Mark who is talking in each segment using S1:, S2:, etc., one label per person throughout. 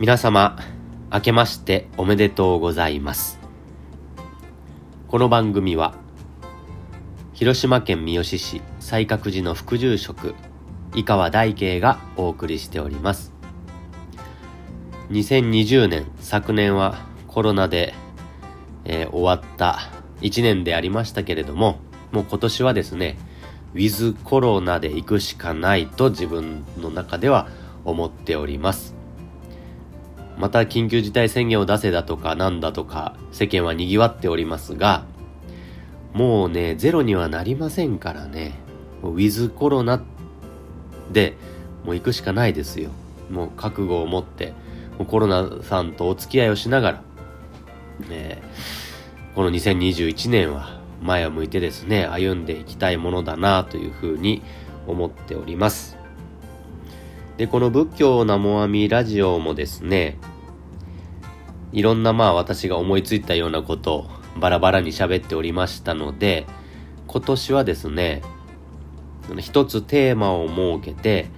S1: 皆様、明けましておめでとうございます。この番組は、広島県三次市西角寺の副住職、井川大慶がお送りしております。2020年、昨年はコロナで、えー、終わった1年でありましたけれども、もう今年はですね、ウィズコロナで行くしかないと自分の中では思っております。また緊急事態宣言を出せだとかなんだとか世間は賑わっておりますが、もうね、ゼロにはなりませんからね。ウィズコロナでもう行くしかないですよ。もう覚悟を持って、もうコロナさんとお付き合いをしながら、ね、この2021年は前を向いてですね、歩んでいきたいものだなというふうに思っております。で、この仏教なもあみラジオもですね、いろんなまあ私が思いついたようなことをバラバラに喋っておりましたので、今年はですね、一つテーマを設けて、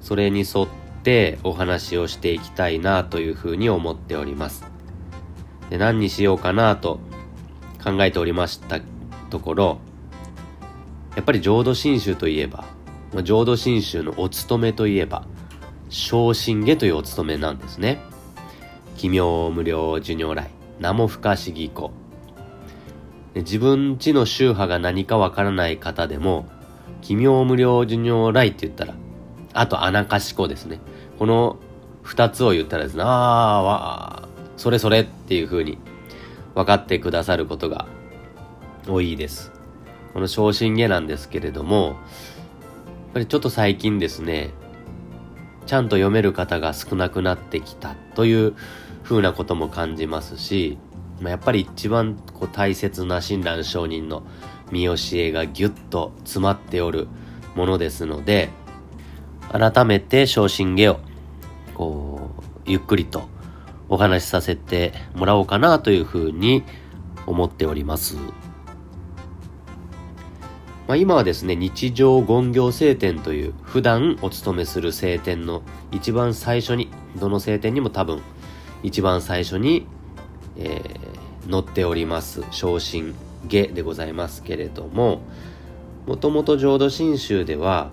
S1: それに沿ってお話をしていきたいなというふうに思っております。で何にしようかなと考えておりましたところ、やっぱり浄土真宗といえば、浄土真宗のお勤めといえば、昇進下というお務めなんですね。奇妙無料授業来、名も不可思議子。自分ちの宗派が何かわからない方でも、奇妙無料授業来って言ったら、あと穴賢ですね。この二つを言ったらですね、ああ、わそれそれっていう風に分かってくださることが多いです。この昇進下なんですけれども、やっぱりちょっと最近ですね、ちゃんと読める方が少なくなってきたという風なことも感じますし、まあ、やっぱり一番こう大切な親鸞上人の見教えがぎゅっと詰まっておるものですので、改めて昇進下を、こう、ゆっくりとお話しさせてもらおうかなというふうに思っております。まあ、今はですね、日常言行聖典という普段お勤めする聖典の一番最初に、どの聖典にも多分一番最初に、えー、載っております昇進下でございますけれども、もともと浄土真宗では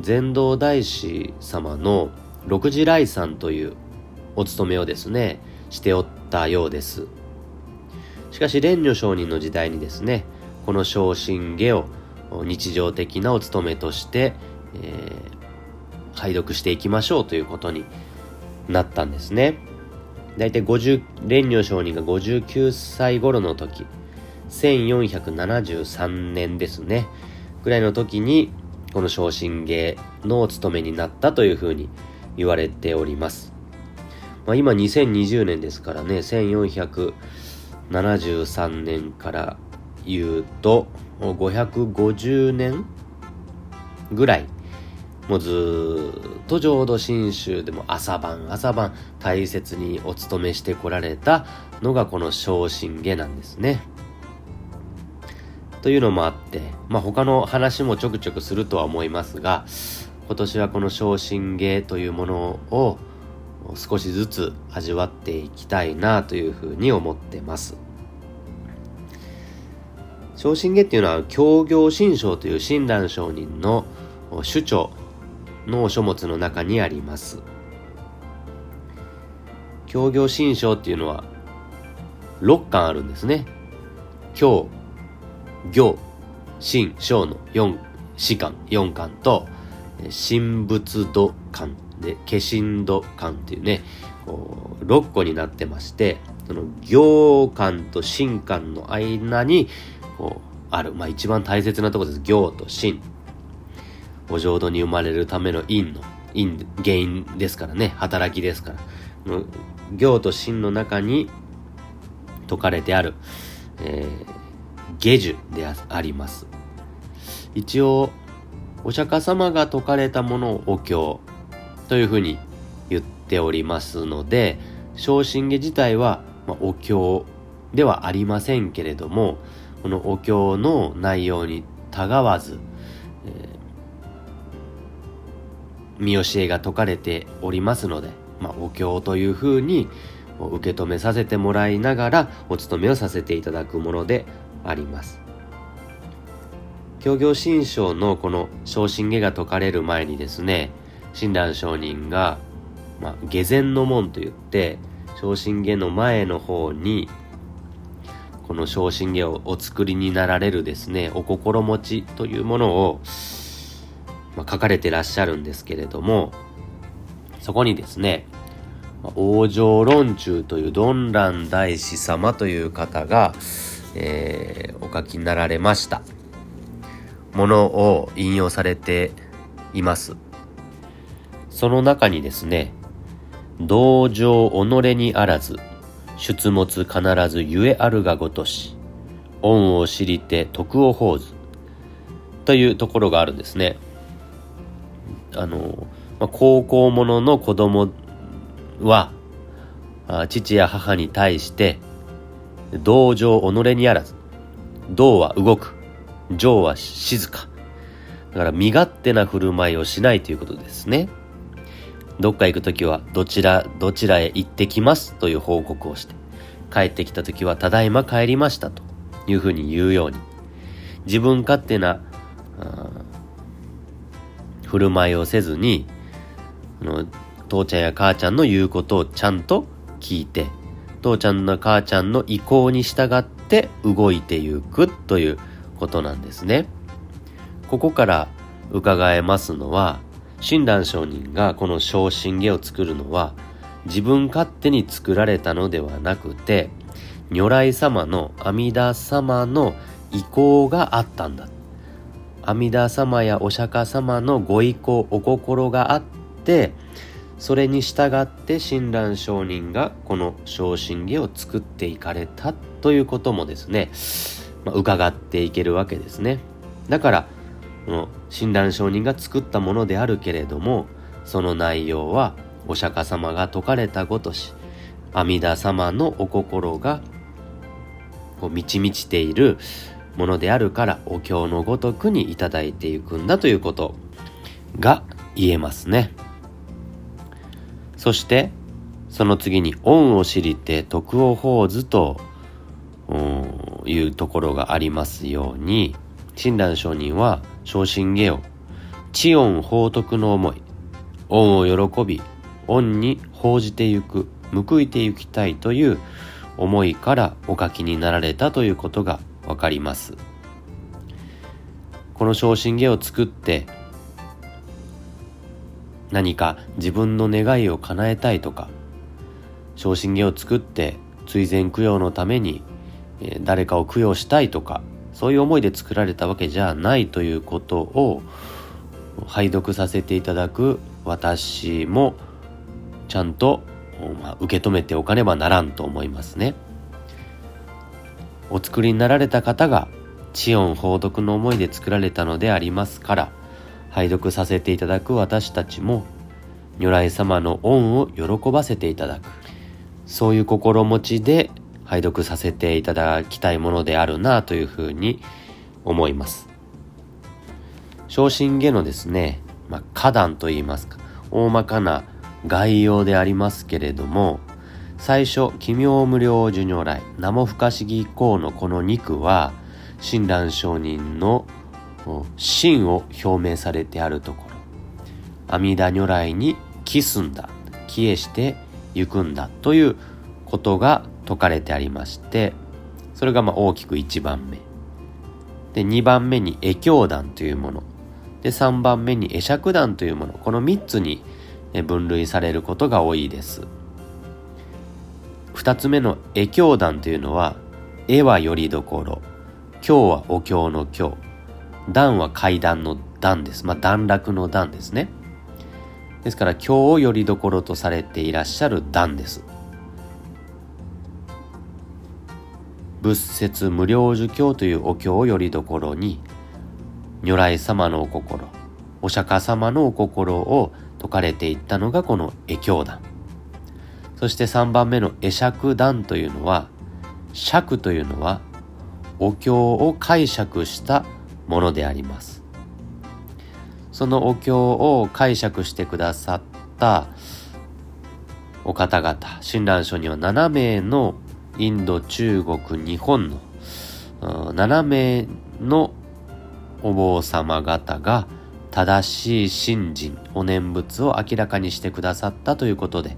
S1: 禅道大師様の六次来さんというお勤めをですね、しておったようです。しかし蓮如上人の時代にですね、この昇進下を日常的なお勤めとして、えー、拝読していきましょうということになったんですね。だいたい50、蓮如上人が59歳頃の時、1473年ですね。ぐらいの時に、この昇進芸のお勤めになったというふうに言われております。まあ、今2020年ですからね、1473年から言うと、550年ぐらい、もうずっと浄土真宗でも朝晩朝晩大切にお勤めしてこられたのがこの昇進下なんですね。というのもあって、まあ、他の話もちょくちょくするとは思いますが、今年はこの昇進下というものを少しずつ味わっていきたいなというふうに思ってます。昇進下っていうのは、協業新書という親鸞上人の主張の書物の中にあります。協業新書っていうのは、6巻あるんですね。教、行、新、章の4、四巻、4巻と、神仏土巻で、化身土巻っていうね、6個になってまして、その行巻と神巻の間にこう、ある。まあ一番大切なとこです。行と真。お浄土に生まれるための因の、因、原因ですからね。働きですから。行と真の中に説かれてある、えー、下樹であります。一応、お釈迦様が説かれたものをお経というふうに言っておりますので、昇進下自体は、まあ、お経ではありませんけれども、このお経の内容にたがわず、えー、見教えが説かれておりますので、まあ、お経というふうに受け止めさせてもらいながらお勤めをさせていただくものであります。教行新章のこの昇進下が解かれる前にですね、親鸞上人が、まあ、下前の門といって、昇進下の前の方に、この昇進下をお作りになられるですね、お心持ちというものを、まあ、書かれてらっしゃるんですけれども、そこにですね、王城論中というドンラン大師様という方が、えー、お書きになられましたものを引用されています。その中にですね、道場己にあらず、出没必ずゆえあるがごとし、恩を知りて徳を報ず、というところがあるんですね。あの、まあ、高校者の子供は、父や母に対して、道場己にあらず、道は動く、情は静か。だから身勝手な振る舞いをしないということですね。どっか行くときは、どちら、どちらへ行ってきますという報告をして、帰ってきたときは、ただいま帰りましたというふうに言うように、自分勝手な、振る舞いをせずに、あの、父ちゃんや母ちゃんの言うことをちゃんと聞いて、父ちゃんの母ちゃんの意向に従って動いてゆくということなんですね。ここから伺えますのは、親鸞上人がこの昇進下を作るのは自分勝手に作られたのではなくて如来様の阿弥陀様の意向があったんだ。阿弥陀様やお釈迦様のご意向お心があってそれに従って親鸞上人がこの昇進下を作っていかれたということもですね、まあ、伺っていけるわけですね。だからの親鸞上人が作ったものであるけれどもその内容はお釈迦様が説かれたごとし阿弥陀様のお心がこう満ち満ちているものであるからお経のごとくにいただいていくんだということが言えますね。そしてその次に恩を知りて徳を報ずというところがありますように親鸞上人は昇進下を、知恩報徳の思い、恩を喜び、恩に報じてゆく、報いてゆきたいという思いからお書きになられたということがわかります。この昇進下を作って何か自分の願いを叶えたいとか昇進下を作って追善供養のために誰かを供養したいとかそういう思いで作られたわけじゃないということを拝読させていただく私もちゃんと、まあ、受け止めておかねばならんと思いますね。お作りになられた方が知恩報読の思いで作られたのでありますから拝読させていただく私たちも如来様の恩を喜ばせていただくそういう心持ちで拝読させていただきたいものであるなというふうに思います。昇進下のですね、まあ、花壇といいますか、大まかな概要でありますけれども、最初、奇妙無料寿如来、名も不可思議項のこの肉は、親鸞上人の真を表明されてあるところ、阿弥陀如来に帰すんだ、帰依して行くんだということが説かれてありまして、それがまあ大きく1番目。で、2番目に絵教団というもの。で、3番目に絵釈団というもの。この3つに分類されることが多いです。2つ目の絵教団というのは、絵はよりどころ、経はお経の経、段は階段の段です。まあ、段落の段ですね。ですから、経をよりどころとされていらっしゃる段です。仏説無料寿経というお経をよりどころに、如来様のお心、お釈迦様のお心を説かれていったのがこの絵経団。そして3番目の絵釈団というのは、釈というのはお経を解釈したものであります。そのお経を解釈してくださったお方々、親鸞書には7名のインド、中国、日本の7名のお坊様方が正しい信心、お念仏を明らかにしてくださったということで、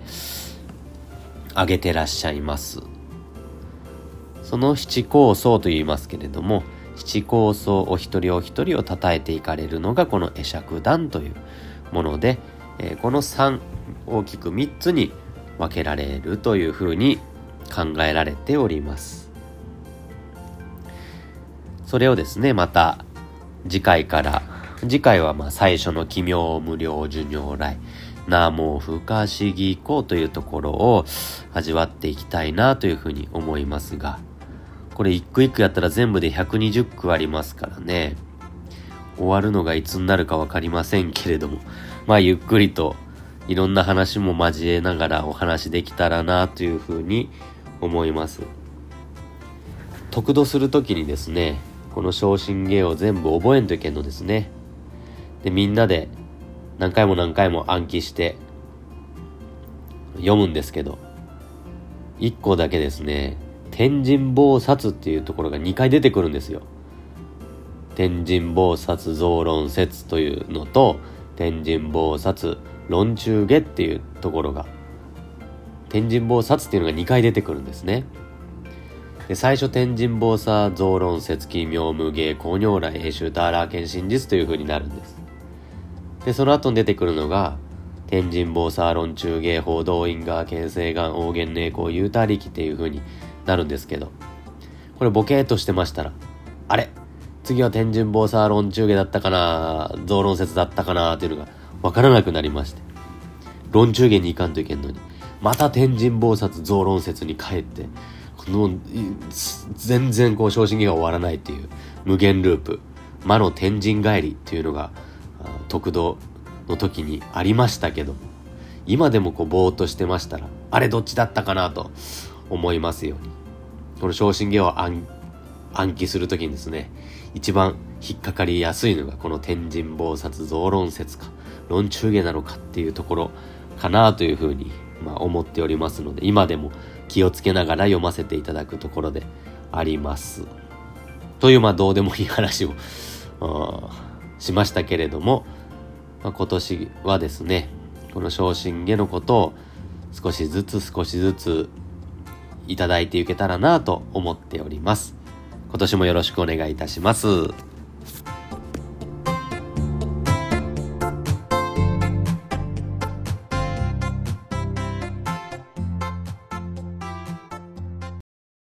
S1: 挙げてらっしゃいます。その七構想と言いますけれども、七構想お一人お一人を称えていかれるのがこの会釈団というもので、えー、この3大きく3つに分けられるというふうに考えられております。それをですね、また次回から、次回はまあ最初の奇妙無料授業来、ナモ不可思議行というところを味わっていきたいなというふうに思いますが、これ一句一句やったら全部で120句ありますからね。終わるのがいつになるかわかりませんけれども、まあゆっくりといろんな話も交えながらお話できたらなというふうに思います。得度するときにですね、この昇進芸を全部覚えんといけんのですね。で、みんなで何回も何回も暗記して読むんですけど、一個だけですね、天神菩薩っていうところが2回出てくるんですよ。天神菩薩増論説というのと、天神菩薩論中下っていうところが、天神菩薩っていうのが2回出てくるんですね。で最初天神菩薩増論説奇妙無芸光如来永州ターラー検真実という風になるんです。で、その後に出てくるのが、天神菩薩論中芸法動員が県西岩王元栄光有他力っていう風になるんですけど、これボケーっとしてましたら、あれ？次は天神坊さ論中下だったかな増論説だったかなっていうのがわからなくなりまして。論中下に行かんといけんのに、また天神菩薩増論説に帰って、この、全然こう昇進期が終わらないっていう無限ループ、魔の天神帰りっていうのが、特道の時にありましたけど、今でもこうぼーっとしてましたら、あれどっちだったかなと思いますように。この昇進芸を暗暗記するときにですね、一番引っかかりやすいのがこの天神菩薩増論説か、論中芸なのかっていうところかなというふうに、まあ、思っておりますので、今でも気をつけながら読ませていただくところであります。という、まあ、どうでもいい話をしましたけれども、まあ、今年はですね、この昇進下のことを少しずつ少しずついただいていけたらなと思っております。今年もよろしくお願いいたします。